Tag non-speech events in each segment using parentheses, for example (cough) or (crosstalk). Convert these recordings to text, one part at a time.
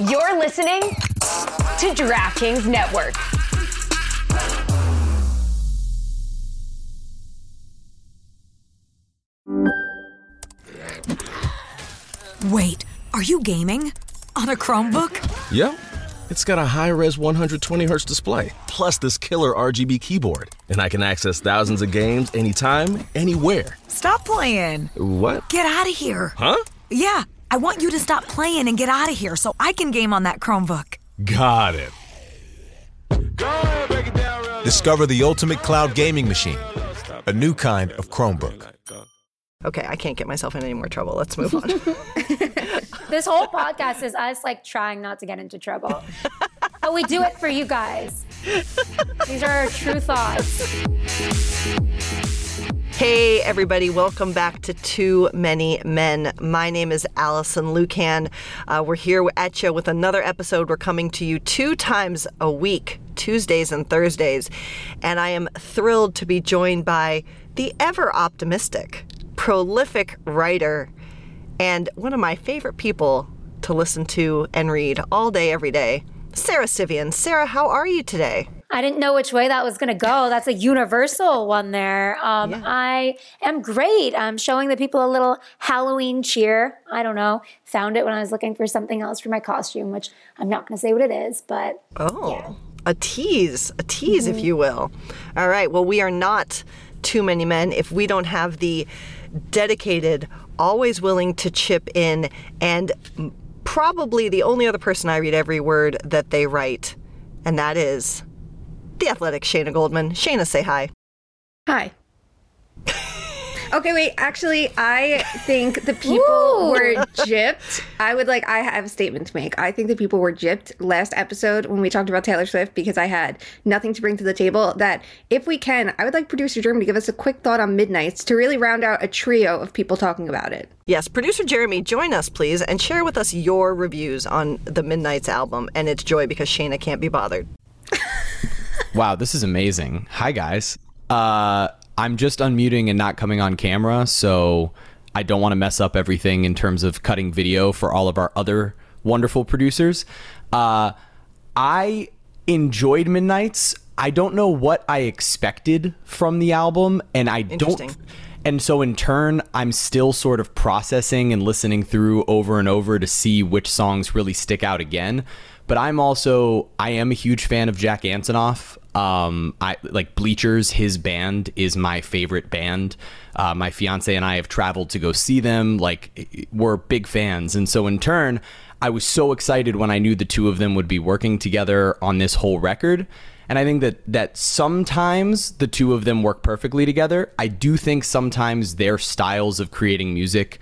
You're listening to DraftKings Network. Wait, are you gaming? On a Chromebook? Yep. It's got a high res 120 Hz display, plus this killer RGB keyboard. And I can access thousands of games anytime, anywhere. Stop playing. What? Get out of here. Huh? Yeah, I want you to stop playing and get out of here so I can game on that Chromebook. Got it. Discover the ultimate cloud gaming machine, a new kind of Chromebook. Okay, I can't get myself in any more trouble. Let's move on. (laughs) This whole podcast is us like trying not to get into trouble. but we do it for you guys. These are our true thoughts. Hey, everybody, welcome back to Too Many Men. My name is Alison Lukan. Uh, we're here at you with another episode. We're coming to you two times a week, Tuesdays and Thursdays. And I am thrilled to be joined by the ever optimistic, prolific writer, and one of my favorite people to listen to and read all day, every day, Sara Civian. Sara, how are you today? I didn't know which way that was going to go. That's a universal one there. Um, Yeah. I am great. I'm showing the people a little Halloween cheer. I don't know. Found it when I was looking for something else for my costume, which I'm not going to say what it is, but Oh, a tease, a tease, if you will. All right. Well, we are not too many men if we don't have the dedicated, always willing to chip in, and probably the only other person I read every word that they write, and that is the athletic Shayna Goldman. Shayna, say hi. Hi. (laughs) Okay, wait. Actually, I think the people Ooh. were gypped. I would like. I have a statement to make. I think the people were gypped last episode when we talked about Taylor Swift because I had nothing to bring to the table. That if we can, I would like producer Jeremy to give us a quick thought on Midnights to really round out a trio of people talking about it. Yes, producer Jeremy, join us, please, and share with us your reviews on the Midnights album and its joy because Shayna can't be bothered. (laughs) Wow, this is amazing. Hi, guys. Uh, I'm just unmuting and not coming on camera, so I don't want to mess up everything in terms of cutting video for all of our other wonderful producers. Uh, I enjoyed Midnights. I don't know what I expected from the album, and I don't. And so, in turn, I'm still sort of processing and listening through over and over to see which songs really stick out again. But I'm also I am a huge fan of Jack Antonoff. Um, I like Bleachers. His band is my favorite band. Uh, my fiance and I have traveled to go see them. Like we're big fans, and so in turn, I was so excited when I knew the two of them would be working together on this whole record. And I think that that sometimes the two of them work perfectly together. I do think sometimes their styles of creating music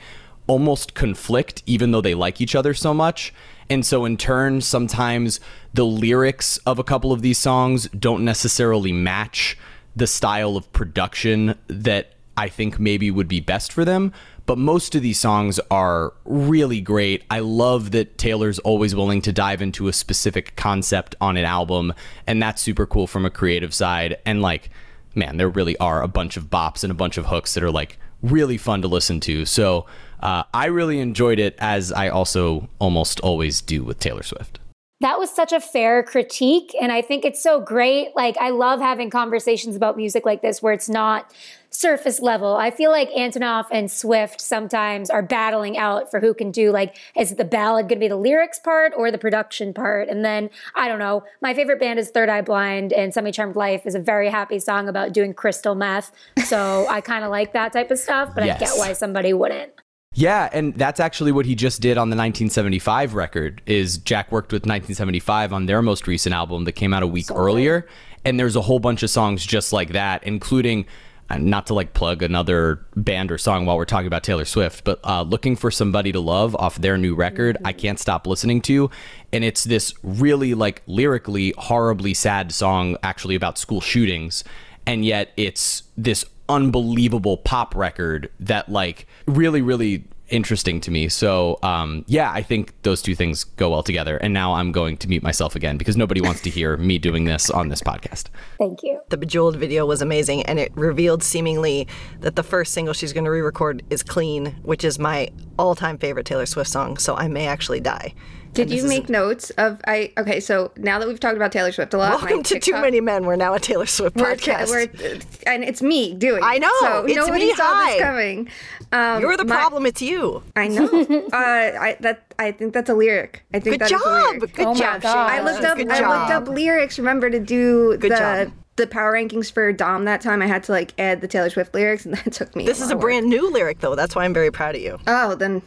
almost conflict even though they like each other so much. And so in turn sometimes the lyrics of a couple of these songs don't necessarily match the style of production that I think maybe would be best for them. But most of these songs are really great. I love that Taylor's always willing to dive into a specific concept on an album, and that's super cool from a creative side. And like, man, there really are a bunch of bops and a bunch of hooks that are like really fun to listen to. So uh, I really enjoyed it, as I also almost always do with Taylor Swift. that was such a fair critique. And I think it's so great. Like, I love having conversations about music like this where it's not surface level. I feel like Antonoff and Swift sometimes are battling out for who can do, like, is the ballad going to be the lyrics part or the production part? And then, I don't know. My favorite band is Third Eye Blind, and Semi Charmed Life is a very happy song about doing crystal meth. So I kind of like that type of stuff, but I get why somebody wouldn't. Yeah, and that's actually what he just did on the 1975 record. Is Jack worked with 1975 on their most recent album that came out a week earlier, and there's a whole bunch of songs just like that, including uh, not to like plug another band or song while we're talking about Taylor Swift, but uh, looking for somebody to love off their new record, I can't stop listening to, and it's this really like lyrically horribly sad song actually about school shootings, and yet it's this unbelievable pop record that like really really interesting to me. So um yeah i think those two things go well together. And now i'm going to mute myself again because nobody wants to hear me doing this on this podcast. Thank you. The Bejeweled video was amazing, and it revealed seemingly that the first single she's going to re record is Clean, which is my all time favorite Taylor Swift song, so I may actually die Did you make notes of I? Okay, so now that we've talked about Taylor Swift a lot, Welcome my to Too Many Men. We're now a Taylor Swift We're, podcast. we're, and it's me doing. I know, So it's nobody me, saw hi. this coming. Um, You're the my- problem. It's you. I know. (laughs) uh, I that I think that's a lyric. I think Good that is a job. lyric. Good Oh my job. God. Shayna. I looked up. Good I looked job. up lyrics. Remember to do Good the job. the power rankings for Dom that time. I had to like add the Taylor Swift lyrics, and (laughs) that took me. This lot is a work. brand new lyric, though. That's why I'm very proud of you. Oh, then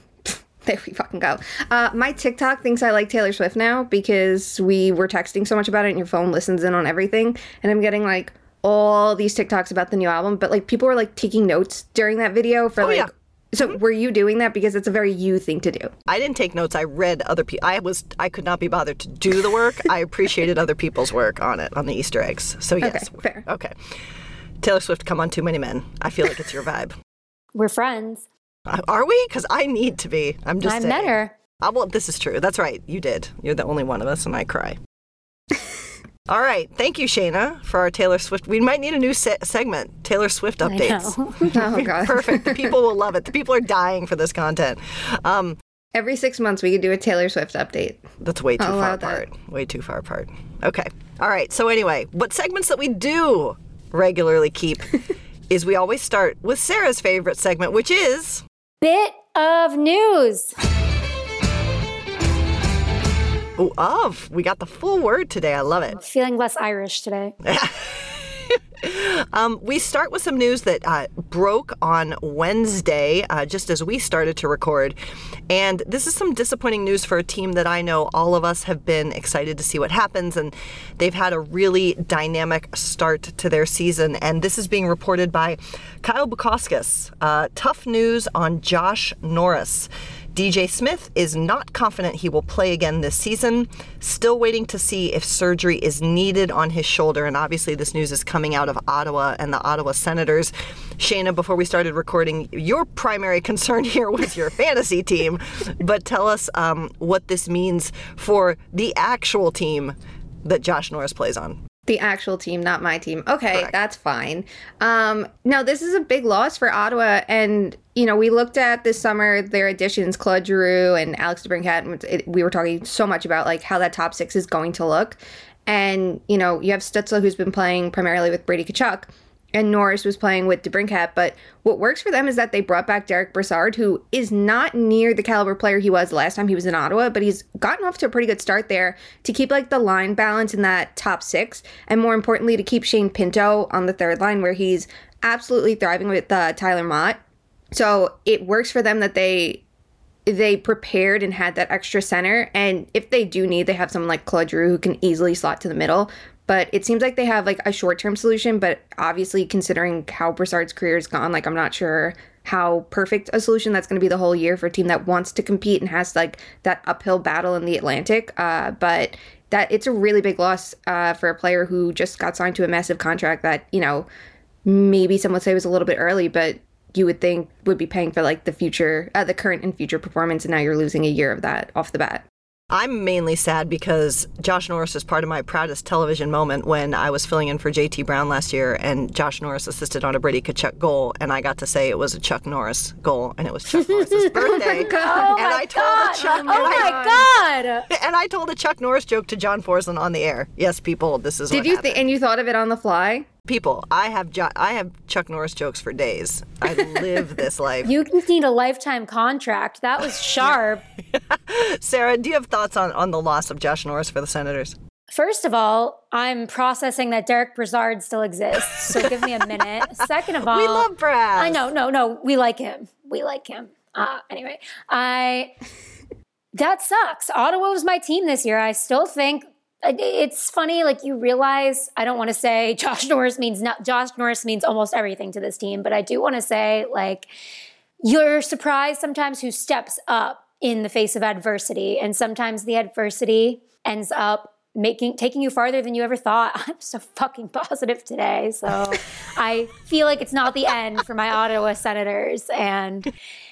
there we fucking go. Uh, my TikTok thinks I like Taylor Swift now because we were texting so much about it, and your phone listens in on everything, and I'm getting like all these TikToks about the new album. But like people were like taking notes during that video for like. yeah. So were you doing that because it's a very you thing to do? I didn't take notes. I read other people. I was. I could not be bothered to do the work. I appreciated other people's work on it, on the Easter eggs. So yes, fair. Okay. Taylor Swift, come on, Too Many Men. I feel like it's your vibe. We're friends. (laughs) Are we? Because I need to be. I'm just. I saying. met her. Uh, well, this is true. That's right. You did. You're the only one of us, and I cry. (laughs) All right. Thank you, Shayna, for our Taylor Swift. We might need a new se- segment Taylor Swift I updates. know. (laughs) Oh god. Perfect. The people will love it. The people are dying for this content. Um, Every six months we could do a Taylor Swift update. that's way too I'll far allow that. apart. Way too far apart. Okay. All right. So, anyway, what segments that we do regularly keep is we always start with Sara's favorite segment, which is. Bit of news. Ooh, of. We got the full word today. I love it. Feeling less Irish today. (laughs) Um, we start with some news that uh, broke on Wednesday, uh, just as we started to record. And this is some disappointing news for a team that I know all of us have been excited to see what happens. And they've had a really dynamic start to their season. And this is being reported by Kyle Bukauskas. Uh, tough news on Josh Norris. DJ Smith is not confident he will play again this season. Still waiting to see if surgery is needed on his shoulder. And obviously, this news is coming out of Ottawa and the Ottawa Senators. Shayna, before we started recording, your primary concern (laughs) here was your fantasy team. But tell us um, what this means for the actual team that Josh Norris plays on. The actual team, not my team. Okay, that's fine. Um, no, this is a big loss for Ottawa. And, you know, we looked at this summer their additions, Claude Giroux and Alex DeBrincat. and it- We were talking so much about like how that top six is going to look. And, you know, you have Stützle who's been playing primarily with Brady Tkachuk. And Norris was playing with DeBrincat, but what works for them is that they brought back Derick Brassard, who is not near the caliber player he was last time he was in Ottawa, but he's gotten off to a pretty good start there to keep like the line balance in that top six, and more importantly, to keep Shane Pinto on the third line where he's absolutely thriving with uh, Tyler Motte. So it works for them that they they prepared and had that extra center. And if they do need, they have someone like Claude Giroux who can easily slot to the middle. But it seems like they have like a short term solution. But obviously, considering how Brassard's career is gone, like I'm not sure how perfect a solution that's going to be the whole year for a team that wants to compete and has like that uphill battle in the Atlantic. Uh, but that it's a really big loss uh, for a player who just got signed to a massive contract that you know maybe some would say was a little bit early, but you would think would be paying for like the future, uh, the current and future performance, and now you're losing a year of that off the bat. I'm mainly sad because Josh Norris is part of my proudest television moment when I was filling in for JT Brown last year and Josh Norris assisted on a Brady Tkachuk goal and I got to say it was a Chuck Norris goal and it was Chuck (laughs) Norris's oh birthday. Oh and my I told god! a Chuck oh and I- god! and I told oh a (laughs) Chuck Norris joke to John Forslund on the air. Yes, people, this is Did you think? And you thought of it on the fly? People, I have jo- I have Chuck Norris jokes for days. I live this (laughs) life. You can need a lifetime contract. That was (laughs) sharp. (laughs) Sara, do you have thoughts on, on the loss of Josh Norris for the Senators? First of all, I'm processing that Derick Brassard still exists, so give me a minute. Second of all, We love Brad. I know, no, no, we like him. We like him. Uh, anyway, I that sucks. Ottawa was my team this year. I still think it's funny. Like you realize, I don't want to say (laughs) Josh Norris means not. Josh Norris means almost everything to this team, but I do want to say like you're surprised sometimes who steps up in the face of adversity, and sometimes the adversity ends up making taking you farther than you ever thought. (laughs) I'm so fucking positive today. So (laughs) I feel like it's not the end for my Ottawa Senators and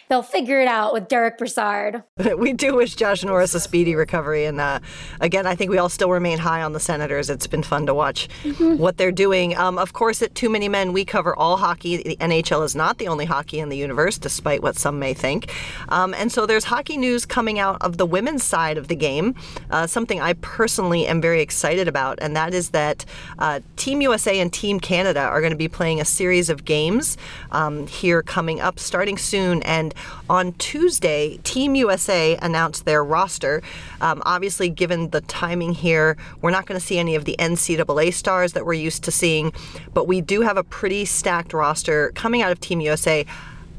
they'll figure it out with Derick Brassard. (laughs) we do wish Josh Norris a speedy recovery. And uh, again, I think we all still remain high on the Senators. It's been fun to watch mm-hmm. what they're doing. Um, of course, at Too Many Men, we cover all hockey. The NHL is not the only hockey in the universe, despite what some may think. Um, and so there's hockey news coming out of the women's side of the game, uh, something I personally am very excited about, and that is that uh, Team USA and Team Canada are going to be playing a series of games um, here coming up starting soon. And on Tuesday, Team USA announced their roster. Um, obviously, given the timing here, we're not going to see any of the NCAA stars that we're used to seeing, but we do have a pretty stacked roster coming out of Team USA.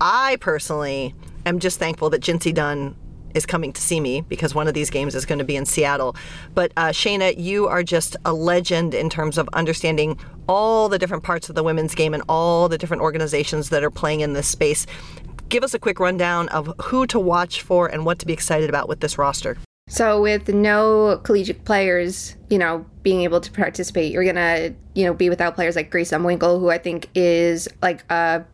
I personally am just thankful that Jincy Dunne is coming to see me because one of these games is going to be in Seattle. But uh, Shayna, you are just a legend in terms of understanding all the different parts of the women's game and all the different organizations that are playing in this space. Give us a quick rundown of who to watch for and what to be excited about with this roster. So with no collegiate players, you know, being able to participate, you're gonna, you know, be without players like Grace Zumwinkle, who I think is like a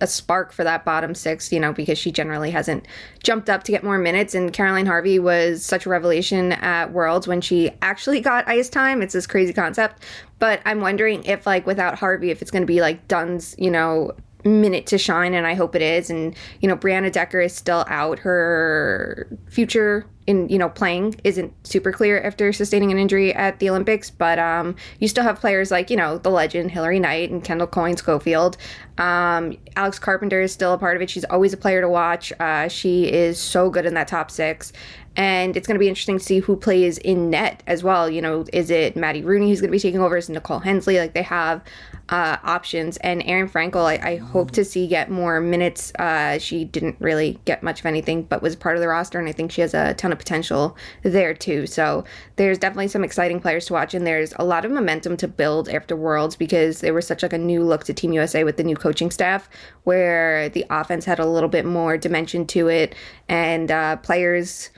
a spark for that bottom six, you know, because she generally hasn't jumped up to get more minutes. And Caroline Harvey was such a revelation at Worlds when she actually got ice time. It's this crazy concept. But I'm wondering if, like, without Harvey, if it's going to be like Dunne's, you know, minute to shine, and I hope it is. And, you know, Brianna Decker is still out. Her future in you know playing isn't super clear after sustaining an injury at the Olympics, but um, you still have players like you know the legend Hilary Knight and Kendall Coyne Schofield. Um, Alex Carpenter is still a part of it. She's always a player to watch. Uh, she is so good in that top six, and it's going to be interesting to see who plays in net as well. You know, is it Maddie Rooney who's going to be taking over? Is Nicole Hensley? Like they have uh, options. And Aerin Frankel, I, I, hope to see get more minutes. Uh, she didn't really get much of anything, but was part of the roster, and I think she has a ton of potential there too. So there's definitely some exciting players to watch, and there's a lot of momentum to build after Worlds because there was such like a new look to Team USA with the new coaching staff, where the offense had a little bit more dimension to it, and uh, players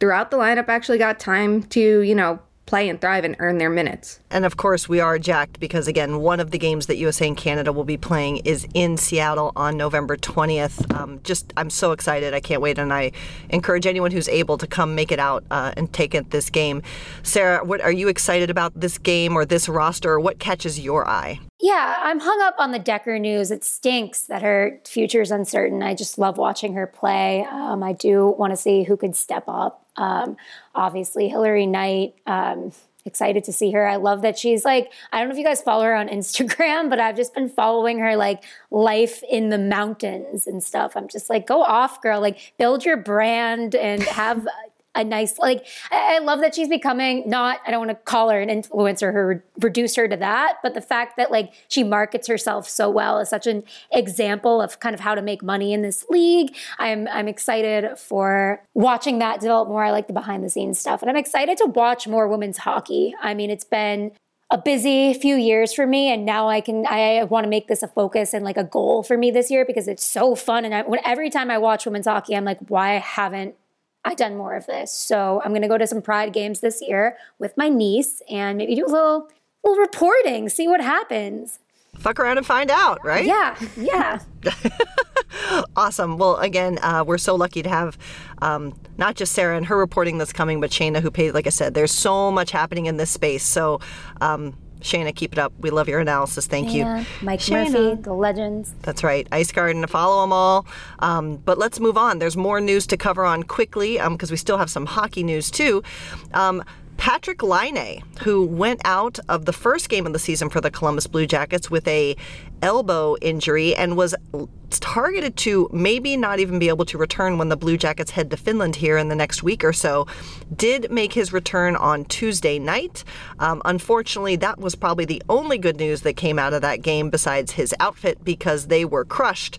throughout the lineup actually got time to you know play and thrive and earn their minutes. And of course, we are jacked because, again, one of the games that USA and Canada will be playing is in Seattle on November 20th. Um, just, I'm so excited. I can't wait. And I encourage anyone who's able to come make it out uh, and take it this game. Sara, what are you excited about this game or this roster? What catches your eye? Yeah, I'm hung up on the Decker news. It stinks that her future is uncertain. I just love watching her play. Um, I do want to see who could step up. Um, obviously, Hilary Knight. Um, excited to see her. I love that she's like, I don't know if you guys follow her on (laughs) Instagram, but I've just been following her like life in the mountains and stuff. I'm just like, go off, girl. Like, build your brand and have a nice like I love that she's becoming not I don't want to call her an influencer or reduce her to that but the fact that like she markets herself so well is such an example of kind of how to make money in this league. I'm I'm excited for watching that develop more. I like the behind the scenes stuff and I'm excited to watch more women's hockey. I mean it's been a busy few years for me and now i can i want to make this a focus and like a goal for me this year because it's so fun and I, when, every time i watch women's hockey i'm like why haven't I've done more of this. So I'm going to go to some Pride games this year with my niece and maybe do a little little reporting, see what happens. Fuck around and find out, right? Yeah, yeah. (laughs) (laughs) awesome. Well, again, uh, we're so lucky to have um, not just Sara and her reporting that's coming, but Shayna who paid. Like I said, there's so much happening in this space. So. Um, Shayna, keep it up. We love your analysis. Thank you. Mike Shayna. Murphy, the legends. That's right. Ice Garden, follow them all. Um, but let's move on. There's more news to cover on quickly because um, we still have some hockey news too. Um, Patrik Laine, who went out of the first game of the season for the Columbus Blue Jackets with a elbow injury and was targeted to maybe not even be able to return when the Blue Jackets head to Finland here in the next week or so, did make his return on Tuesday night. Um, unfortunately, that was probably the only good news that came out of that game besides his outfit because they were crushed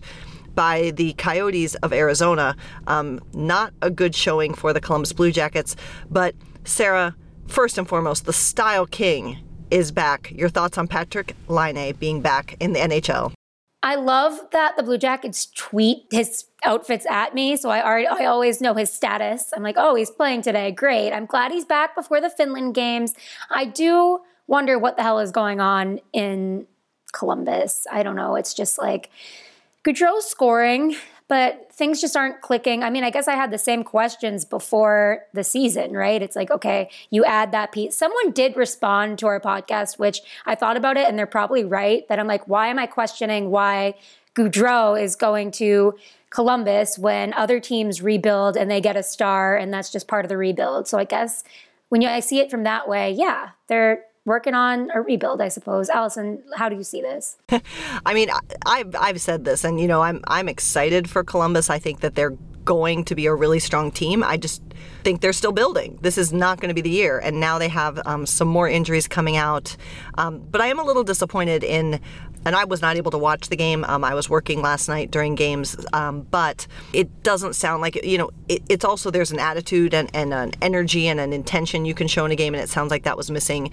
by the Coyotes of Arizona. Um, not a good showing for the Columbus Blue Jackets, but Sara, First and foremost, the Style King is back. Your thoughts on Patrik Laine being back in the NHL? I love that the Blue Jackets tweet his outfits at me, so I already, I always know his status. I'm like, oh, he's playing today. Great. I'm glad he's back before the Finland games. I do wonder what the hell is going on in Columbus. I don't know. It's just like Gaudreau's scoring, but things just aren't clicking. I mean, I guess I had the same questions before the season, right? It's like, okay, you add that piece. Someone did respond to our podcast, which I thought about it, and they're probably right that I'm like, why am I questioning why Gaudreau is going to Columbus when other teams rebuild and they get a star, and that's just part of the rebuild? So I guess when you, I see it from that way, yeah, they're working on a rebuild, I suppose. Alison, how do you see this? (laughs) I mean, I've I've said this, and you know, I'm I'm excited for Columbus. I think that they're going to be a really strong team. I just think they're still building. This is not going to be the year, and now they have um, some more injuries coming out. Um, but I am a little disappointed in. And I was not able to watch the game. Um, I was working last night during games, um, but it doesn't sound like you know. It, it's also there's an attitude and, and an energy and an intention you can show in a game, and it sounds like that was missing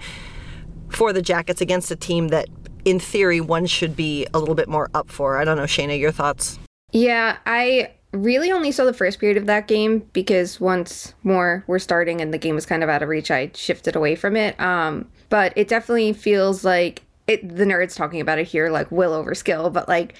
for the Jackets against a team that, in theory, one should be a little bit more up for. I don't know, Shayna, your thoughts? Yeah, I really only saw the first period of that game because once more we're starting and the game was kind of out of reach, I shifted away from it. Um, but it definitely feels like it, the nerds talking about it here, like will over skill, but like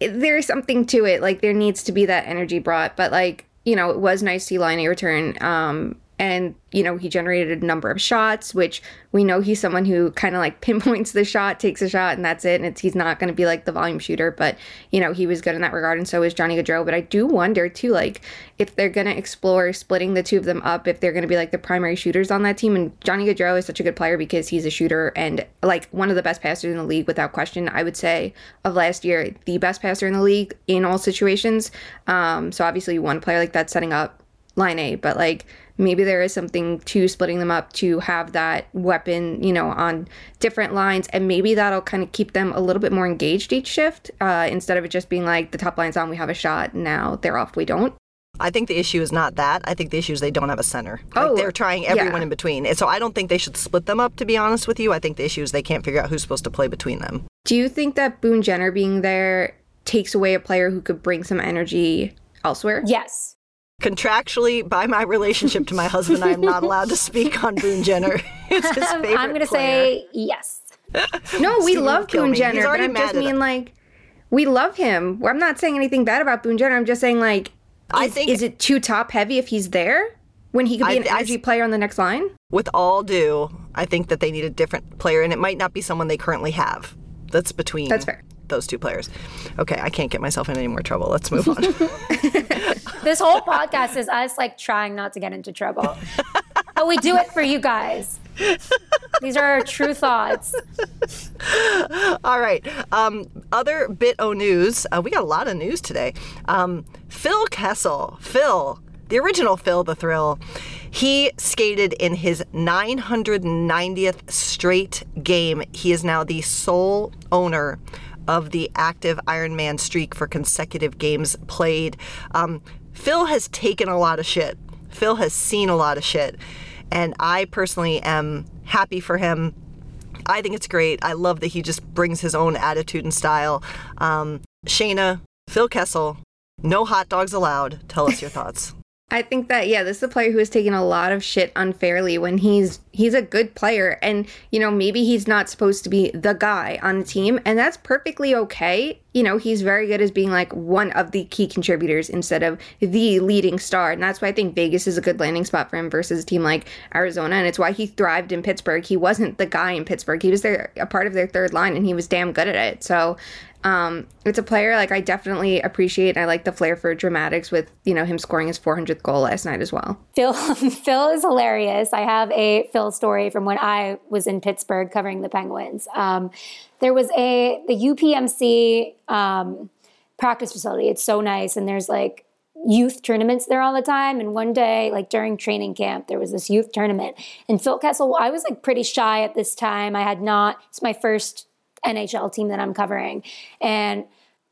it, there's something to it. Like there needs to be that energy brought, but like you know, it was nice to see Laine return. Um, and you know he generated a number of shots which we know he's someone who kind of like (laughs) pinpoints the shot takes a shot and that's it and he's not going to be like the volume shooter but you know he was good in that regard and so is johnny gaudreau. But i do wonder too like if they're going to explore splitting the two of them up if they're going to be like the primary shooters on that team. And johnny gaudreau is such a good player because he's a shooter and like one of the best passers in the league without question i would say of last year. The best passer in the league in all situations. Um so obviously one player like that setting up Laine. But like maybe there is something to splitting them up to have that weapon, you know, on different lines. And maybe that'll kind of keep them a little bit more engaged each shift uh, instead of it just being like the top line's on, we have a shot, now they're off, we don't. I think the issue is not that. I think the issue is they don't have a center. Like oh, they're trying everyone yeah. in between. And so I don't think they should split them up, to be honest with you. I think the issue is they can't figure out who's supposed to play between them. Do you think that Boone Jenner being there takes away a player who could bring some energy elsewhere? Yes contractually by my relationship to my husband i am not (laughs) allowed to speak on boone jenner. (laughs) It's his favorite i'm gonna player. say yes. (laughs) No we love boone jenner but i'm just mean like we love him. I'm not saying anything bad about boone jenner. I'm just saying like I think is it too top heavy if he's there when he could be I, an energy I, player on the next line? With all due i think that they need a different player and it might not be someone they currently have. That's between that's fair those two players. Okay, I can't get myself in any more trouble. Let's move on. (laughs) this whole podcast is us like trying not to get into trouble. but we do it for you guys. These are our true thoughts. All right. Um, other bit o news. Uh, we got a lot of news today. Um, Phil Kessel. Phil, the original Phil the Thrill. He skated in his 990th straight game. He is now the sole owner of the active Ironman streak for consecutive games played. Um, Phil has taken a lot of shit. Phil has seen a lot of shit. And I personally am happy for him. I think it's great. I love that he just brings his own attitude and style. Um, Shayna, Phil Kessel, no hot dogs allowed. Tell us your thoughts. I think that yeah, this is a player who has taken a lot of shit unfairly when he's he's a good player and you know maybe he's not supposed to be the guy on the team and that's perfectly okay. You know, he's very good as being like one of the key contributors instead of the leading star. And that's why I think Vegas is a good landing spot for him versus a team like Arizona and it's why he thrived in Pittsburgh. He wasn't the guy in Pittsburgh. He was there a part of their third line and he was damn good at it. So um, it's a player like I definitely appreciate. I like the flair for dramatics with you know him scoring his 400th goal last night as well. Phil (laughs) Phil is hilarious. I have a Phil story from when I was in Pittsburgh covering the Penguins. Um, there was a the UPMC um, practice facility. It's so nice, and there's like youth tournaments there all the time. And one day, like during training camp, there was this youth tournament. And Phil Kessel, I was like pretty shy at this time. I had not, it's my first NHL team that I'm covering. And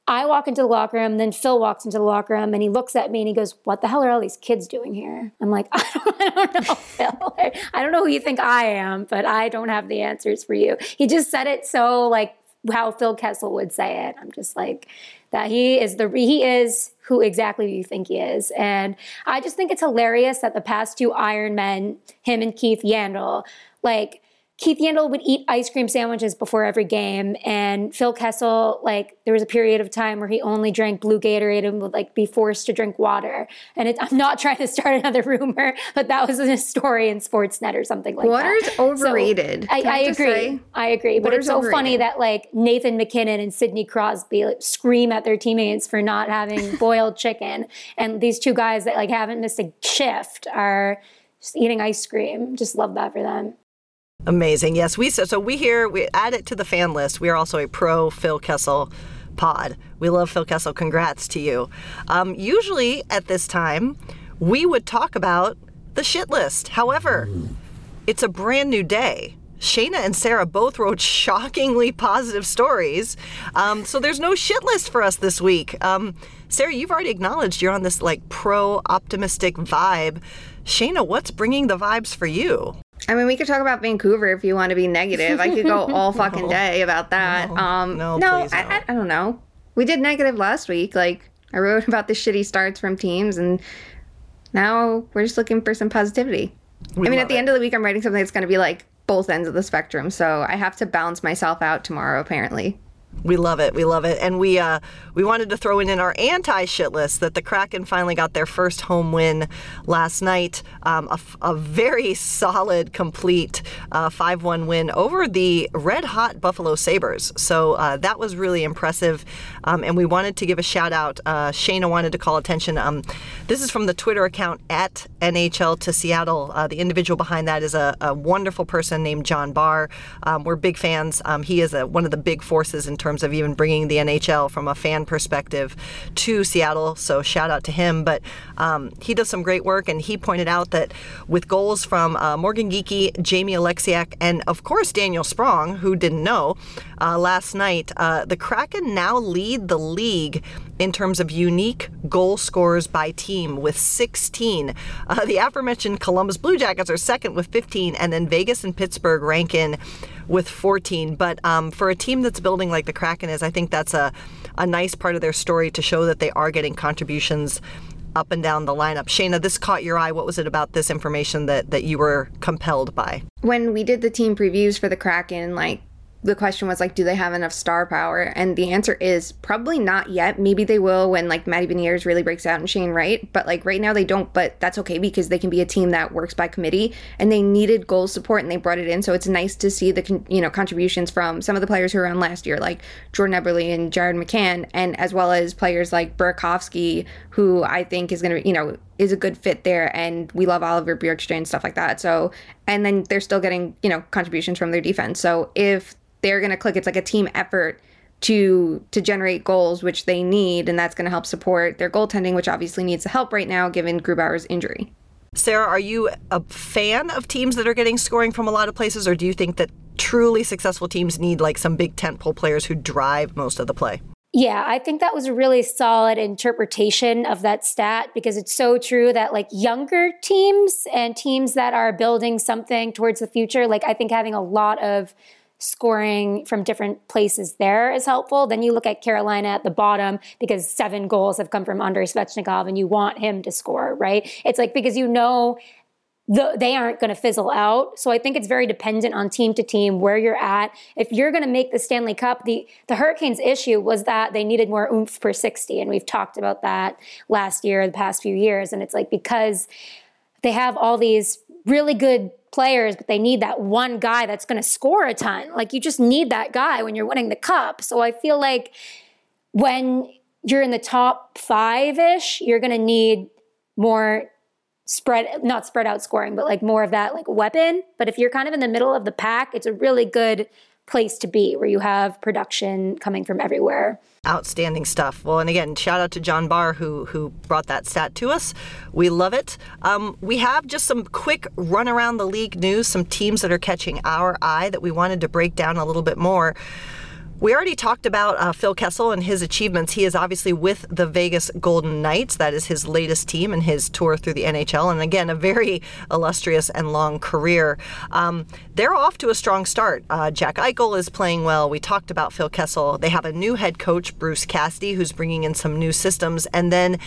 I walk into the locker room, then Phil walks into the locker room and he looks at me and he goes, What the hell are all these kids doing here? I'm like, (laughs) I don't, I don't know, Phil. I don't know who you think I am, but I don't have the answers for you. He just said it so like how Phil Kessel would say it. I'm just like, that he is the he is who exactly you think he is. And I just think it's hilarious that the past two Iron Men, him and Keith Yandle, like Keith Yandle would eat ice cream sandwiches before every game, and Phil Kessel, like there was a period of time where he only drank blue Gatorade and would like be forced to drink water. And it, (laughs) I'm not trying to start another rumor, but that was a story in Sportsnet or something like Water's that. overrated. So I, I agree. say? I agree. But it's so funny that like Nathan MacKinnon and Sidney Crosby like, scream at their teammates for not having (laughs) boiled chicken, and these two guys that like haven't missed a shift are just eating ice cream. Just love that for them. Amazing. Yes, we so, so we here we add it to the fan list. We are also a pro Phil Kessel pod. We love Phil Kessel. Congrats to you. Um, usually at this time, we would talk about the shit list. However, it's a brand new day. Shayna and Sara both wrote shockingly positive stories. Um, so there's no shit list for us this week. Um, Sara, you've already acknowledged you're on this like pro optimistic vibe. Shayna, what's bringing the vibes for you? I mean, we could talk about Vancouver if you want to be negative. I could go (laughs) all fucking day about that. um, no, no, please I, no. I, I don't know. We did negative last week. Like I wrote (laughs) about the shitty starts from teams, and now we're just looking for some positivity. I mean, at the it. end of the week, I'm writing something that's going to be like both ends of the spectrum. So I have to balance myself out tomorrow, apparently. We love it. We love it. And we uh, we wanted to throw in in our anti shit list that the Kraken finally got their first home win last night. Um, a, very solid, complete uh, 5 1 win over the red hot Buffalo Sabres. So uh, that was really impressive. Um, and we wanted to give a shout out. Uh, Shayna wanted to call attention. Um, this is from the Twitter account at NHL to Seattle. Uh, the individual behind that is a, a wonderful person named John Barr. Um, we're big fans. Um, he is a, one of the big forces in terms of even bringing the NHL from a fan perspective to Seattle. So shout out to him. But um, he does some great work, and he pointed out that with goals from uh, Morgan Geekie, Jamie Oleksiak, and of course Daniel Sprong, who didn't know uh, last night, uh, the Kraken now lead the league in terms of unique goal scorers by team with 16. Uh, the aforementioned Columbus Blue Jackets are second with 15, and then Vegas and Pittsburgh rank in with 14. But um, for a team that's building like the Kraken is, I think that's a, a nice part of their story to show that they are getting contributions up and down the lineup. Shayna, this caught your eye. What was it about this information that, that you were compelled by? when we did the team previews for the Kraken, like the question was like, do they have enough star power? And the answer is probably not yet. Maybe they will when like Matty Beniers really breaks out and Shane Wright. But like right now they don't. But that's okay because they can be a team that works by committee. And they needed goal support and they brought it in. So it's nice to see the you know contributions from some of the players who were on last year, like Jordan Eberle and Jared McCann, and as well as players like Burakovsky, who I think is going to you know is a good fit there and we love Oliver Bjorkstrand and stuff like that. So and then they're still getting, you know, contributions from their defense. So if they're to click it's like a team effort to to generate goals which they need and that's to help support their goaltending which obviously needs the help right now given Grubauer's injury. Sara, are you a fan of teams that are getting scoring from a lot of places, or do you think that truly successful teams need like some big tentpole players who drive most of the play? Yeah, I think that was a really solid interpretation of that stat because it's so true that like younger teams and teams that are building something towards the future, like I think having a lot of scoring from different places there is helpful. Then you look at Carolina at the bottom because seven goals have come from Andrei Svechnikov and you want him to score, right? It's like because you know the, they aren't going to fizzle out. So I think it's very dependent on team to team where you're at. If you're going to make the Stanley Cup, the the Hurricanes' issue was that they needed more oomph per 60, and we've talked about that last year, the past few years, and it's like because they have all these really good players, but they need that one guy that's going to score a ton. Like you just need that guy when you're winning the cup. So I feel like when you're in the top five ish, you're going to need more spread, not spread out scoring, but like more of that like weapon. But if you're kind of in the middle of the pack, it's a really good place to be where you have production coming from everywhere. Outstanding stuff. Well, and again, shout out to John Barr who who brought that stat to us. We love it. Um, we have just some quick run around the league news, some teams that are catching our eye that we wanted to break down a little bit more. We already talked about uh, Phil Kessel and his achievements. He is obviously with the Vegas Golden Knights. That is his latest team and his tour through the NHL. And again, a very illustrious and long career. Um, they're off to a strong start. Uh, Jack Eichel is playing well. We talked about Phil Kessel. They have a new head coach, Bruce Cassidy, who's bringing in some new systems. And then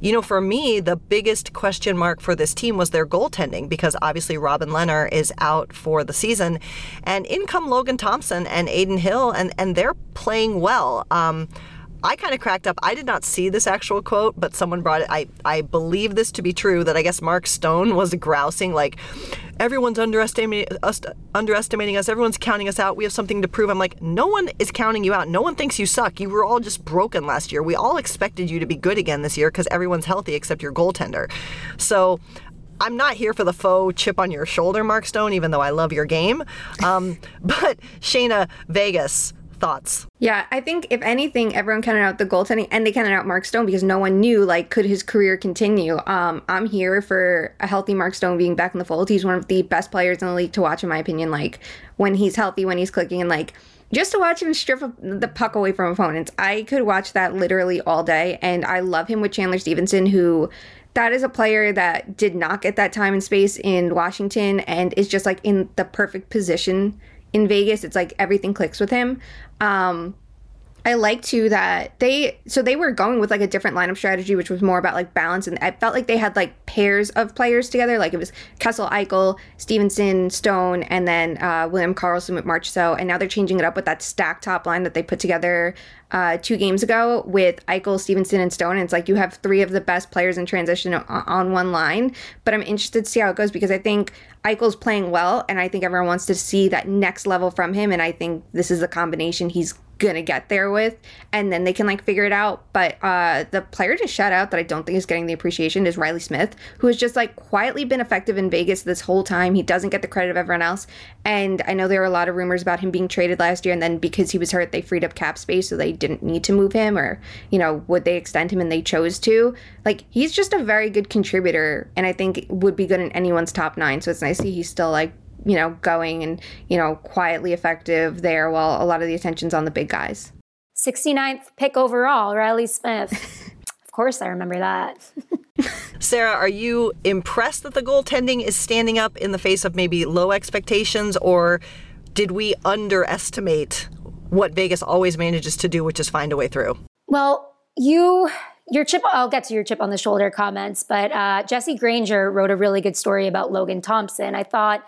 you know, for me, the biggest question mark for this team was their goaltending because obviously Robin Lehner is out for the season, and in come Logan Thompson and Adin Hill, and and they're playing well. Um, I kind of cracked up. I did not see this actual quote, but someone brought it. I, I believe this to be true that I guess Mark Stone was grousing like, everyone's underestimating us, underestimating us. Everyone's counting us out. We have something to prove. I'm like, no one is counting you out. No one thinks you suck. You were all just broken last year. We all expected you to be good again this year because everyone's healthy except your goaltender. So I'm not here for the faux chip on your shoulder, Mark Stone, even though I love your game. Um, (laughs) but Shayna, Vegas, thoughts? Yeah, I think if anything, everyone counted out the goaltending and they counted out Mark Stone because no one knew like could his career continue. Um, I'm here for a healthy Mark Stone being back in the fold. He's one of the best players in the league to watch, in my opinion. Like when he's healthy, when he's clicking, and like just to watch him strip the puck away from opponents. I could watch that literally all day, and I love him with Chandler Stephenson, who that is a player that did not get that time and space in Washington and is just like in the perfect position in Vegas, it's like everything clicks with him. Um, I like too that they so they were going with like a different lineup strategy, which was more about like balance, and I felt like they had like pairs of players together. Like it was Kessel, Eichel, Stephenson, Stone, and then uh, William Karlsson with March. So and now they're changing it up with that stack top line that they put together uh, two games ago with Eichel, Stephenson, and Stone. And it's like you have three of the best players in transition on one line. But I'm interested to see how it goes because I think Eichel's playing well, and I think everyone wants to see that next level from him. And I think this is the combination he's gonna get there with and then they can like figure it out. But uh the player to shout out that i don't think is getting the appreciation is reilly smith who has just like quietly been effective in vegas this whole time. He doesn't get the credit of everyone else. And i know there were a lot of rumors about him being traded last year and then because he was hurt they freed up cap space so they didn't need to move him or you know would they extend him and they chose to? Like he's just a very good contributor and i think would be good in anyone's top nine. So it's nice to see he's still like you know, going and, you know, quietly effective there while a lot of the attention's on the big guys. 69th pick overall, Reilly Smith. (laughs) of course, I remember that. (laughs) Sara, are you impressed that the goaltending is standing up in the face of maybe low expectations, or did we underestimate what Vegas always manages to do, which is find a way through? Well, you your chip i'll get to your chip on the shoulder comments but uh, jesse granger wrote a really good story about logan thompson i thought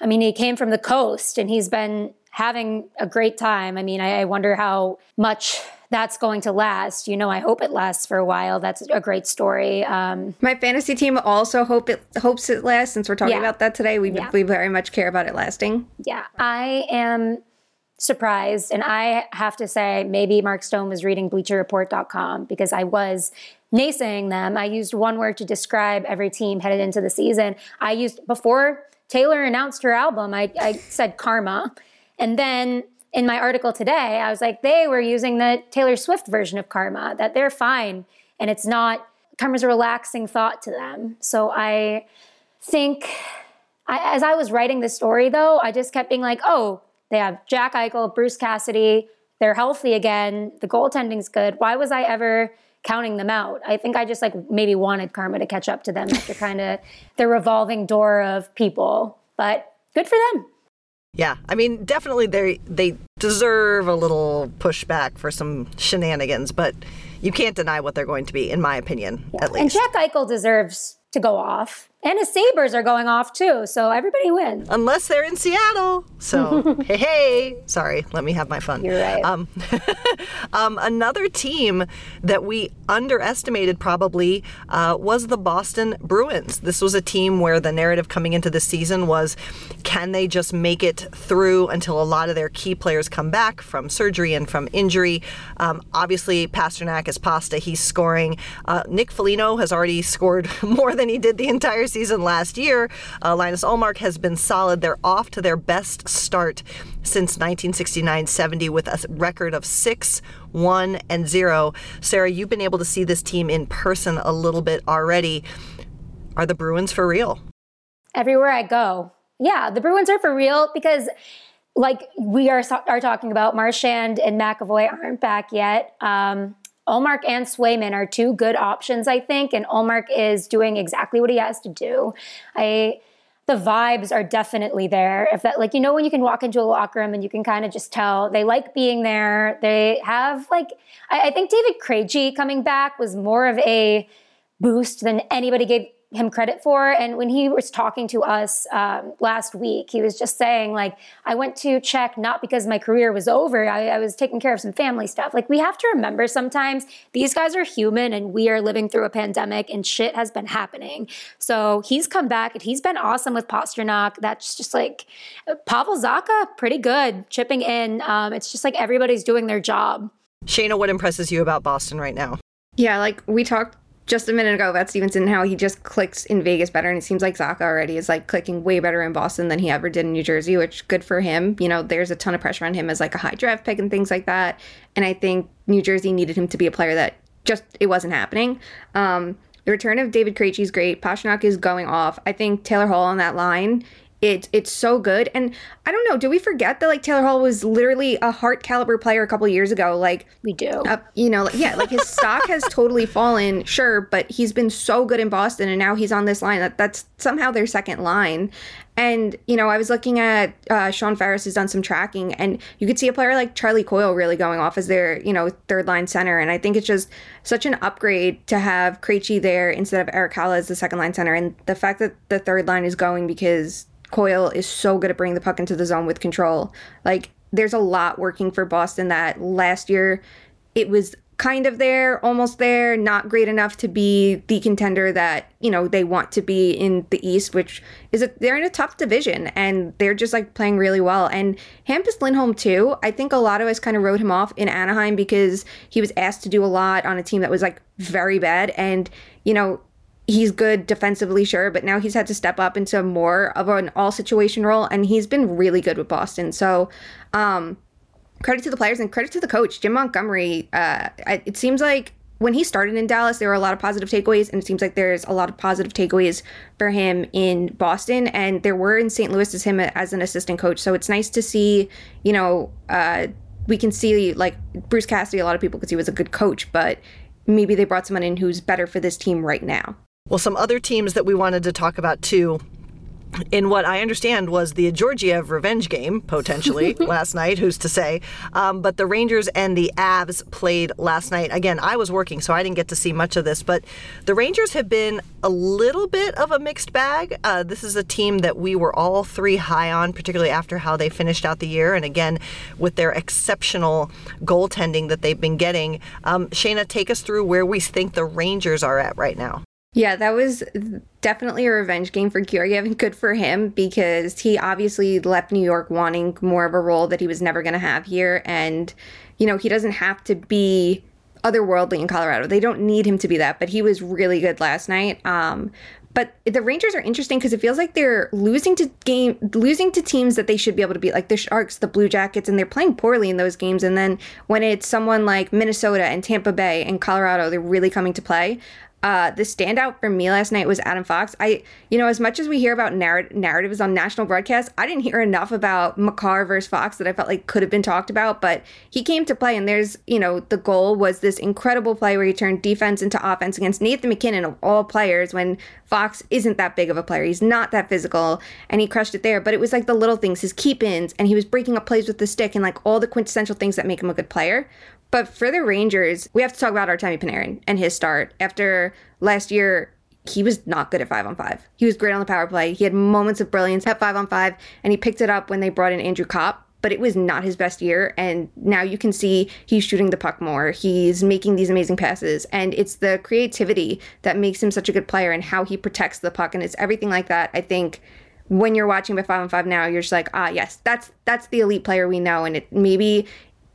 I mean, he came from the coast and he's been having a great time. I mean, I, I wonder how much that's going to last. You know, I hope it lasts for a while. That's a great story. Um, My fantasy team also hope it hopes it lasts. Since we're talking yeah. about that today, we yeah. we very much care about it lasting. Yeah, I am surprised, and I have to say, maybe Mark Stone was reading BleacherReport.com because I was naysaying them. I used one word to describe every team headed into the season. I used before Taylor announced her album, I, I said Karma. And then in my article today, I was like, they were using the Taylor Swift version of Karma, that they're fine. And it's not, Karma's a relaxing thought to them. So I think, I, as I was writing the story though, I just kept being like, oh, they have Jack Eichel, Bruce Cassidy, they're healthy again, the goaltending's good. Why was I ever counting them out. I think I just like maybe wanted karma to catch up to them after kind of the revolving door of people. But good for them. Yeah, I mean, definitely they they deserve a little pushback for some shenanigans, but you can't deny what they're going to be, in my opinion, yeah. at least. And Jack Eichel deserves to go off. And his Sabres are going off too, so everybody wins. Unless they're in Seattle. So, (laughs) hey, hey. Sorry, let me have my fun. You're right. Um, (laughs) um, another team that we underestimated probably uh, was the Boston Bruins. This was a team where the narrative coming into the season was can they just make it through until a lot of their key players come back from surgery and from injury? Um, obviously, Pastrnak is pasta. He's scoring. Uh, Nick Foligno has already (laughs) scored more than he did the entire season last year. Uh, Linus Ullmark has been solid. They're off to their best start since 1969-70 with a record of six, one, and zero. Sara, you've been able to see this team in person a little bit already. Are the Bruins for real? Everywhere I go, yeah, the Bruins are for real because like we are are talking about, Marchand and McAvoy aren't back yet. Um, Ullmark and Swayman are two good options, I think, and Ullmark is doing exactly what he has to do. I the vibes are definitely there. If that, like, you know, when you can walk into a locker room and you can kind of just tell they like being there. They have, like, I, I think David Krejci coming back was more of a boost than anybody gave him credit for. And when he was talking to us um, last week, he was just saying, like, I went to check not because my career was over, I, I, was taking care of some family stuff. Like, we have to remember sometimes these guys are human and we are living through a pandemic and shit has been happening. So he's come back and he's been awesome with Pastrnak. That's just like Pavel Zacha, pretty good, chipping in. Um, it's just like everybody's doing their job. Shayna, what impresses you about Boston right now? Yeah, like we talked just a minute ago about Stephenson, how he just clicks in Vegas better, and it seems like Zacha already is like clicking way better in Boston than he ever did in New Jersey, which good for him. You know, there's a ton of pressure on him as like a high draft pick and things like that, and I think New Jersey needed him to be a player that just it wasn't happening. Um, the return of David Krejci is great. Pastrnak is going off. I think Taylor Hall on that line it it's so good. And I don't know, do we forget that like Taylor Hall was literally a heart caliber player a couple years ago? Like we do. Uh, you know, yeah, like his stock has (laughs) totally fallen, sure, but he's been so good in Boston and now he's on this line that that's somehow their second line. And, you know, I was looking at uh, Sean Ferris has done some tracking, and you could see a player like Charlie Coyle really going off as their, you know, third line center. And I think it's just such an upgrade to have Krejci there instead of Erik Haula as the second line center. And the fact that the third line is going because Coyle is so good at bringing the puck into the zone with control. Like there's a lot working for Boston that last year it was kind of there, almost there, not great enough to be the contender that, you know, they want to be in the East, which is a, they're in a tough division and they're just like playing really well. And Hampus Lindholm too, I think a lot of us kind of wrote him off in Anaheim because he was asked to do a lot on a team that was like very bad and, you know, he's good defensively, sure, but now he's had to step up into more of an all situation role, and he's been really good with Boston. So, um, credit to the players and credit to the coach, Jim Montgomery. Uh, it seems like when he started in Dallas, there were a lot of positive takeaways, and it seems like there's a lot of positive takeaways for him in Boston, and there were in St. Louis as him as an assistant coach. So it's nice to see, you know, uh, we can see like Bruce Cassidy. A lot of people because he was a good coach, but maybe they brought someone in who's better for this team right now. Well, some other teams that we wanted to talk about too in what I understand was the Georgiev revenge game, potentially, (laughs) last night. Who's to say? Um, but the Rangers and the Avs played last night. Again, I was working, so I didn't get to see much of this. But the Rangers have been a little bit of a mixed bag. Uh, this is a team that we were all three high on, particularly after how they finished out the year. And again, with their exceptional goaltending that they've been getting. Um, Shayna, take us through where we think the Rangers are at right now. Yeah, that was definitely a revenge game for Georgiev and good for him because he obviously left New York wanting more of a role that he was never going to have here. And, you know, he doesn't have to be otherworldly in Colorado. They don't need him to be that, but he was really good last night. Um, but the Rangers are interesting because it feels like they're losing to game losing to teams that they should be able to beat, like the Sharks, the Blue Jackets, and they're playing poorly in those games. And then when it's someone like Minnesota and Tampa Bay and Colorado, they're really coming to play. Uh, the standout for me last night was Adam Fox. I, you know, as much as we hear about narr- narratives on national broadcasts, I didn't hear enough about Makar versus Fox that I felt like could have been talked about. But he came to play, and there's, you know, the goal was this incredible play where he turned defense into offense against Nathan MacKinnon of all players when Fox isn't that big of a player. He's not that physical, and he crushed it there. But it was like the little things, his keep ins, and he was breaking up plays with the stick, and like all the quintessential things that make him a good player. But for the Rangers, we have to talk about Artemi Panarin and his start. After last year, he was not good at five on five. He was great on the power play. He had moments of brilliance at five on five, and he picked it up when they brought in Andrew Copp. But it was not his best year, and now you can see he's shooting the puck more. He's making these amazing passes, and it's the creativity that makes him such a good player, and how he protects the puck, and it's everything like that. I think when you're watching by five on five now, you're just like, ah, yes, that's that's the elite player we know, and it maybe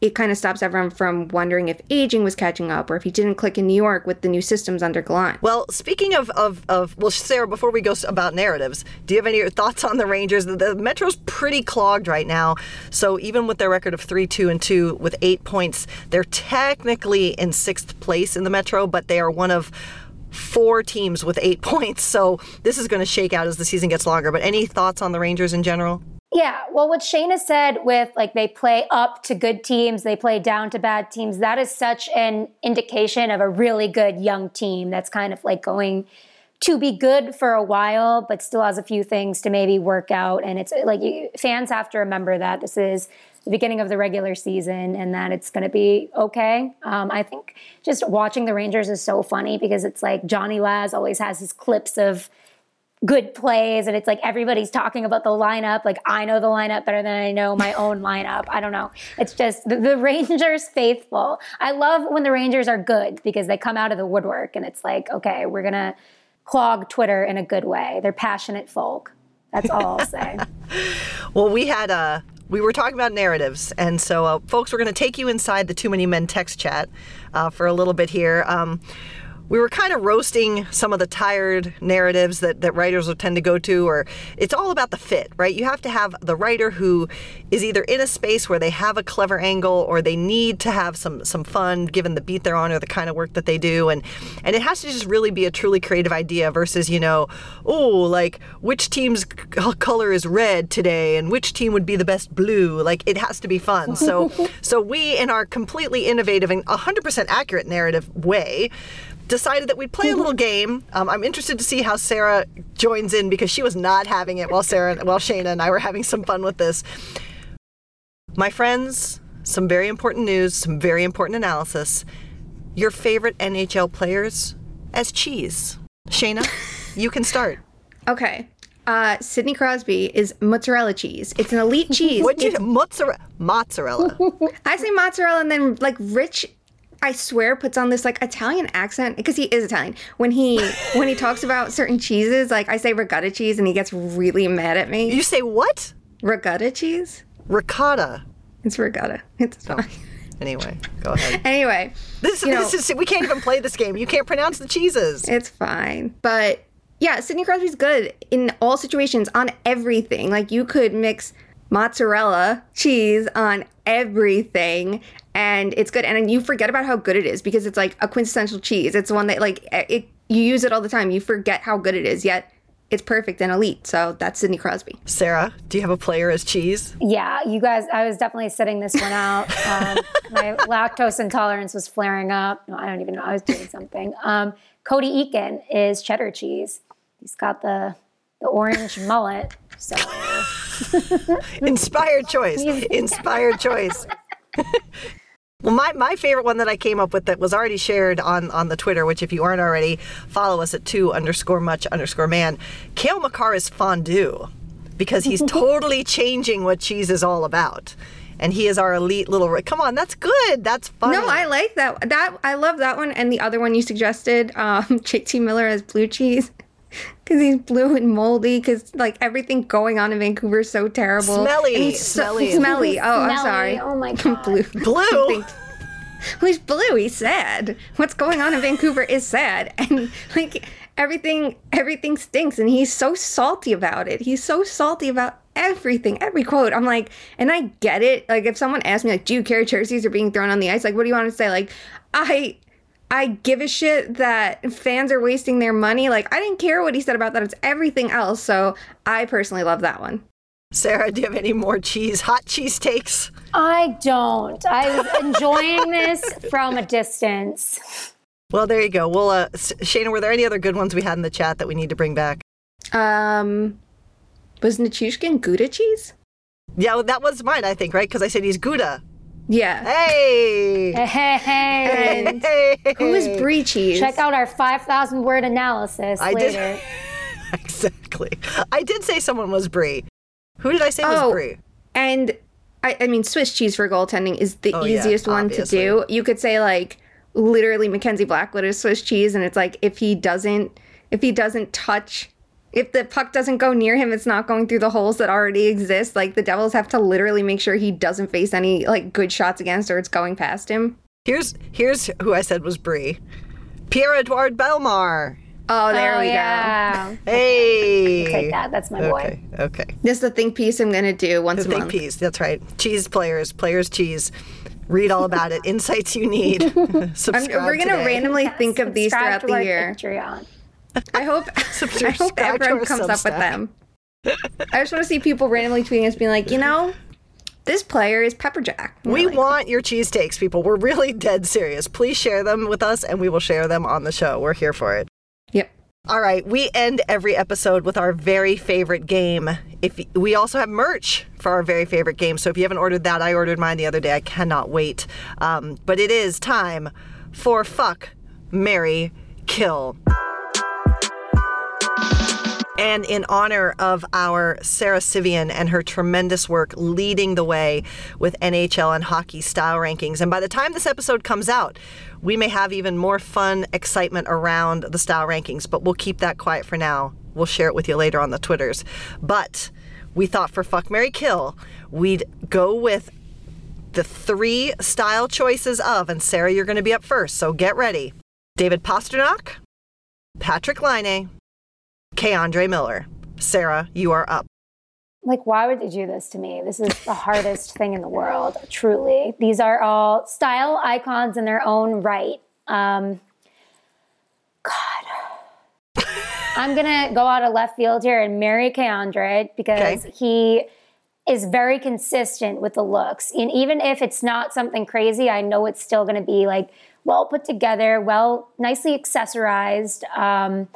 it kind of stops everyone from wondering if aging was catching up or if he didn't click in New York with the new systems under Gallant. Well, speaking of, of, of well, Sara, before we go about narratives, do you have any thoughts on the Rangers? The, the Metro's pretty clogged right now. So even with their record of 3 2 and 2 with eight points, they're technically in sixth place in the Metro, but they are one of four teams with eight (laughs) points. So this is going to shake out as the season gets longer. But any thoughts on the Rangers in general? Yeah, well, what Shayna said with like they play up to good teams, they play down to bad teams, that is such an indication of a really good young team that's kind of like going to be good for a while, but still has a few things to maybe work out. And it's like you, fans have to remember that this is the beginning of the regular season and that it's going to be okay. Um, I think just watching the Rangers is so funny because it's like Johnny Laz always has his clips of good plays and it's like everybody's talking about the lineup. Like i know the lineup better than i know my own lineup. I don't know. It's just the, the, rangers faithful. I love when the rangers are good because they come out of the woodwork and it's like okay we're gonna clog twitter in a good way. They're passionate folk. That's all i'll say. (laughs) Well we had a we were talking about narratives, and so uh, folks, we're going to take you inside the Too Many Men text chat uh, for a little bit here. Um, we were kind of roasting some of the tired narratives that, that writers will tend to go to, or it's all about the fit, right? You have to have the writer who is either in a space where they have a clever angle or they need to have some some fun given the beat they're on or the kind of work that they do. And and it has to just really be a truly creative idea versus, you know, oh, like which team's color is red today and which team would be the best blue. Like it has to be fun. So (laughs) so we in our completely innovative and 100% accurate narrative way decided that we'd play a little game. Um, I'm interested to see how Sara joins in because she was not having it while Sara, while Shayna and I were having some fun with this. My friends, some very important news, some very important analysis. Your favorite NHL players as cheese. Shayna, (laughs) you can start. Okay. Uh, Sidney Crosby is mozzarella cheese. It's an elite (laughs) cheese. What you mozzarella? Mozzarella. (laughs) I say mozzarella and then like rich I swear puts on this like Italian accent because he is Italian. When he when he (laughs) talks about certain cheeses, like I say ricotta cheese and he gets really mad at me. You say what? Ricotta cheese? Ricotta. It's ricotta. It's oh. fine. Anyway, go ahead. (laughs) Anyway, this, this is we can't even play this game. You can't pronounce the cheeses. It's fine. But yeah, Sidney Crosby's good in all situations on everything. Like you could mix mozzarella cheese on everything and it's good and you forget about how good it is because it's like a quintessential cheese. It's one that like it you use it all the time. You forget how good it is yet it's perfect and elite. So that's sidney crosby. Sara do you have a player as cheese? Yeah you guys i was definitely sitting this one out. (laughs) Um, my lactose intolerance was flaring up. No i don't even know i was doing something. Um, cody eakin is cheddar cheese. He's got the the orange mullet so. (laughs) Inspired choice. Inspired choice (laughs) Well, my, my favorite one that I came up with that was already shared on, on the Twitter, which if you aren't already, follow us at two underscore much underscore man. Cale Makar is fondue because he's (laughs) totally changing what cheese is all about. And he is our elite little. Come on, that's good. That's fun. No, I like that. That I love that one. And the other one you suggested, um, (laughs) JT Miller as blue cheese because he's blue and moldy. Because like everything going on in Vancouver is so terrible. Smelly, he's smelly, smelly. (laughs) Oh, smelly. I'm sorry. Oh my (laughs) god, blue, (laughs) blue. well, he's blue. He's sad. What's going on in Vancouver is sad, and like everything, everything stinks, and he's so salty about it. He's so salty about everything, every quote. I'm like, and I get it. Like, if someone asked me, like, do you care jerseys are being thrown on the ice? Like, what do you want to say? Like, I I give a shit that fans are wasting their money. Like, I didn't care what he said about that. It's everything else. So I personally love that one. Sara, do you have any more cheese, hot cheese takes? I don't. I was enjoying this from a distance. Well, there you go. Well, uh, Shayna, were there any other good ones we had in the chat that we need to bring back? Um, was Nichushkin Gouda cheese? Yeah, well, that was mine, I think, right? Because I said he's Gouda. Yeah. Hey. Hey, hey. Hey. who is brie cheese? Check out our 5,000 word analysis I later. Did. (laughs) exactly. I did say someone was brie. Who did I say oh, was brie? And I, I, mean, Swiss cheese for goaltending is the oh, easiest yeah, one obviously. to do. You could say like literally Mackenzie Blackwood is Swiss cheese, and it's like if he doesn't if he doesn't touch if the puck doesn't go near him, it's not going through the holes that already exist. Like the Devils have to literally make sure he doesn't face any like good shots against or it's going past him. Here's here's who I said was Brie. Pierre Edouard Bellemare. Oh, there oh, we yeah. go. (laughs) Hey. Take that. That's my boy. Okay. Okay. This is the think piece I'm gonna do once the a think month. piece. That's right. Cheese players, players cheese. Read all about it. (laughs) Insights you need. Subscribe we're gonna today. randomly think of these throughout the year. Patreon. I hope (laughs) I hope everyone comes up with them. I just want to see people randomly tweeting us being like, you know, this player is Pepperjack. We like, want your cheese takes, people. We're really dead serious. Please share them with us and we will share them on the show. We're here for it. Yep. All right, we end every episode with our very favorite game. If we also have merch for our very favorite game, so if you haven't ordered that, I ordered mine the other day. I cannot wait. Um, but it is time for fuck, Mary, kill. And in honor of our Sara Civian and her tremendous work leading the way with NHL and hockey style rankings. And by the time this episode comes out, we may have even more fun excitement around the style rankings, but we'll keep that quiet for now. We'll share it with you later on the Twitters. But we thought for Fuck Mary Kill, we'd go with the three style choices of, and Sarah, you're going to be up first, so get ready. David Pastrnak, Patrik Laine, K'Andre Miller. Sara, you are up. Like, why would they do this to me? This is the hardest thing in the world, truly. These are all style icons in their own right. Um, God. I'm going to go out of left field here and marry K'Andre because Okay. he is very consistent with the looks. And even if it's not something crazy, I know it's still going to be like well put together, well, nicely accessorized. Um,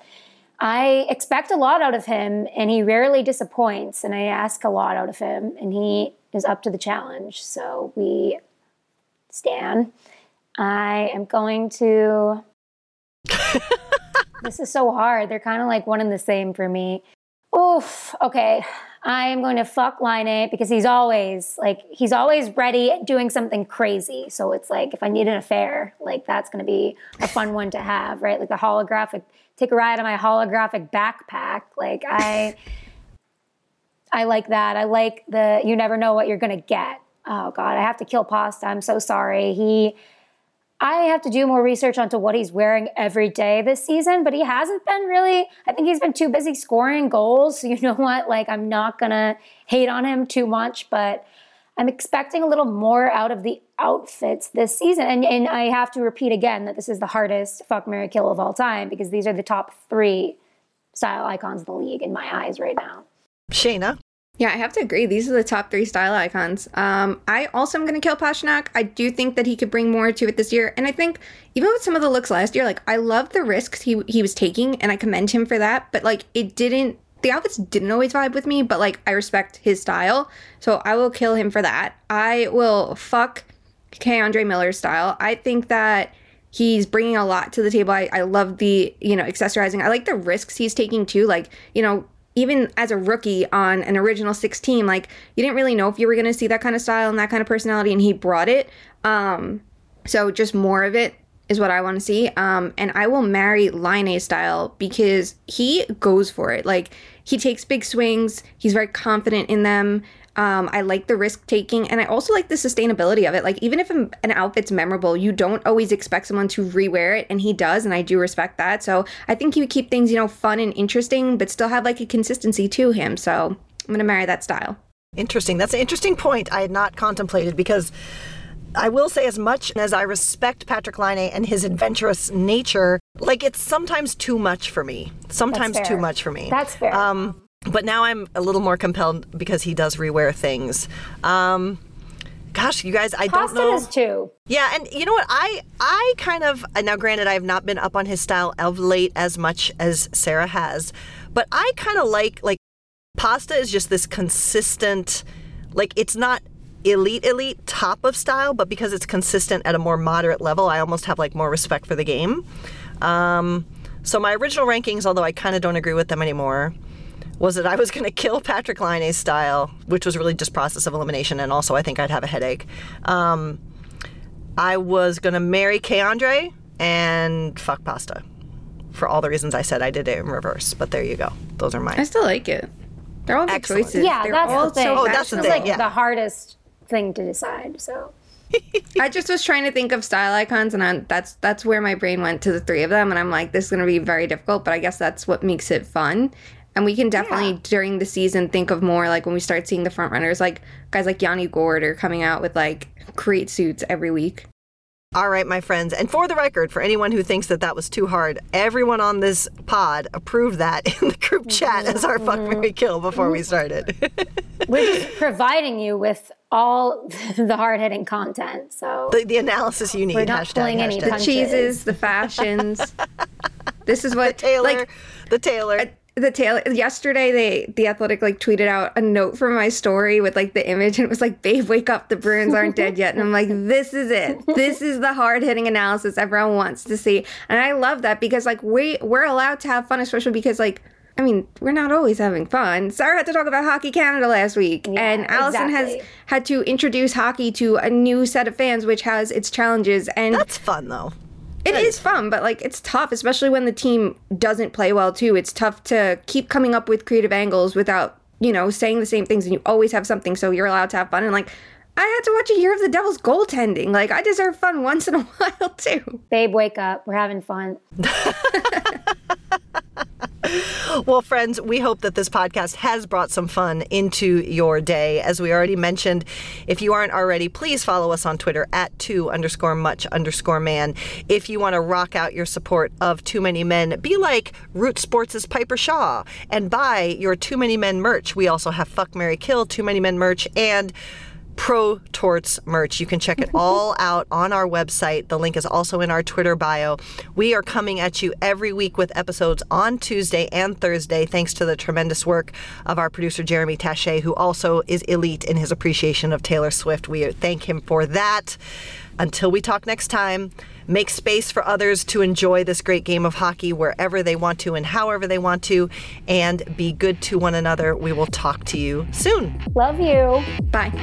I expect a lot out of him, and he rarely disappoints. And I ask a lot out of him, and he is up to the challenge. So we stand. I am going to. (laughs) this is so hard. They're kind of like one and the same for me. Oof. Okay. I am going to fuck Laine it because he's always like he's always ready doing something crazy. So it's like if I need an affair, like that's going to be a fun one to have, right? Like the holographic take a ride on my holographic backpack. Like I (laughs) I like that. I like the you never know what you're to get. Oh god, I have to kill Pasta. I'm so sorry. He I have to do more research onto what he's wearing every day this season, but he hasn't been really. I think he's been too busy scoring goals. So (laughs) you know what? Like, I'm not gonna hate on him too much, but I'm expecting a little more out of the outfits this season. And, and I have to repeat again that this is the hardest fuck, Mary kill of all time because these are the top three style icons in the league in my eyes right now. Shayna. Yeah, I have to agree. These are the top three style icons. Um, I also am going to kill Pastrnak. I do think that he could bring more to it this year. And I think even with some of the looks last year, like I love the risks he he was taking, and I commend him for that. But like it didn't. The outfits didn't always vibe with me, but like I respect his style, so I will kill him for that. I will fuck K'Andre Miller's style. I think that he's bringing a lot to the table. I, I love the you know accessorizing. I like the risks he's taking too. Like you know even as a rookie on an original six team, like you didn't really know if you were going to see that kind of style and that kind of personality, and he brought it. Um, so just more of it is what I want to see. Um, and I will marry Laine's style because he goes for it. Like he takes big swings. He's very confident in them. Um, I like the risk taking, and I also like the sustainability of it. Like even if an an outfit's memorable, you don't always expect someone to rewear it, and he does, and I do respect that. So I think he would keep things, you know, fun and interesting, but still have like a consistency to him. So I'm gonna marry that style. Interesting. That's an interesting point I had not contemplated because I will say, as much as I respect Patrik Laine and his adventurous nature, like it's sometimes too much for me. Sometimes too much for me. That's fair. Um, but now I'm a little more compelled because he does rewear things. Um, gosh, you guys, I don't know. Does too. Yeah, and you know what? I I kind of now granted I have not been up on his style of late as much as Sara has, but I kind of like like pasta is just this consistent like it's not elite elite top of style, but because it's consistent at a more moderate level, I almost have like more respect for the game. Um, so my original rankings, although I kind of don't agree with them anymore, was that I was going to kill Patrik Laine's style, which was really just process of elimination, and also I think I'd have a headache. Um, I was going to marry K'Andre and fuck pasta. For all the reasons I said, I did it in reverse. But there you go. Those are mine I still like it. They're all good Excellent. choices. Yeah, They're that's all the thing. so Oh, that's the thing, like yeah. the hardest thing to decide. So (laughs) I just was trying to think of style icons, and i that's that's where my brain went to the three of them, and I'm like, this is gonna be very difficult, but I guess that's what makes it fun. And we can definitely during the season think of more like when we start seeing the front runners, like guys like Yanni Gourde are coming out with like great suits every week. All right, my friends. And for the record, for anyone who thinks that that was too hard, everyone on this pod approved that (laughs) in the group chat as our fuck mm-hmm. Mary kill before we mm-hmm. started. (laughs) We're just providing you with all (laughs) the hard hitting content. So the, the analysis you need. We're not hashtag, pulling any hashtag. The cheeses, the fashions. (laughs) this is what Taylor, like the Taylor. Uh, the tail yesterday they the athletic like tweeted out a note from my story with like the image and it was like babe wake up the bruins aren't dead yet and i'm like (laughs) this is it this is the hard-hitting analysis everyone wants to see and i love that because like we we're allowed to have fun especially because like I mean, we're not always having fun. Sara had to talk about Hockey Canada last week, and Alison has had to introduce hockey to a new set of fans, which has its challenges. And That's fun though. it is fun, but like it's tough, especially when the team doesn't play well too. It's tough to keep coming up with creative angles without, you know, saying the same things and you always have something so you're allowed to have fun and like I had to watch a year of the Devils goaltending. Like I deserve fun once in a (laughs) while too. Babe, wake up. We're having fun. (laughs) Well, friends, we hope that this podcast has brought some fun into your day. As we already mentioned, if you aren't already, please follow us on Twitter at two underscore much underscore man. If you want to rock out your support of Too Many Men, be like Root Sports' Piper Shaw and buy your Too Many Men merch. We also have Fuck Mary Kill, Too Many Men merch, and Pro Torts merch. You can check it (laughs) all out on our website. The link is also in our Twitter bio. We are coming at you every week with episodes on Tuesday and Thursday, thanks to the tremendous work of our producer, Jeremy Taché, who also is elite in his appreciation of Taylor Swift. We thank him for that. Until we talk next time, make space for others to enjoy this great game of hockey wherever they want to and however they want to, and be good to one another. We will talk to you soon. Love you. Bye.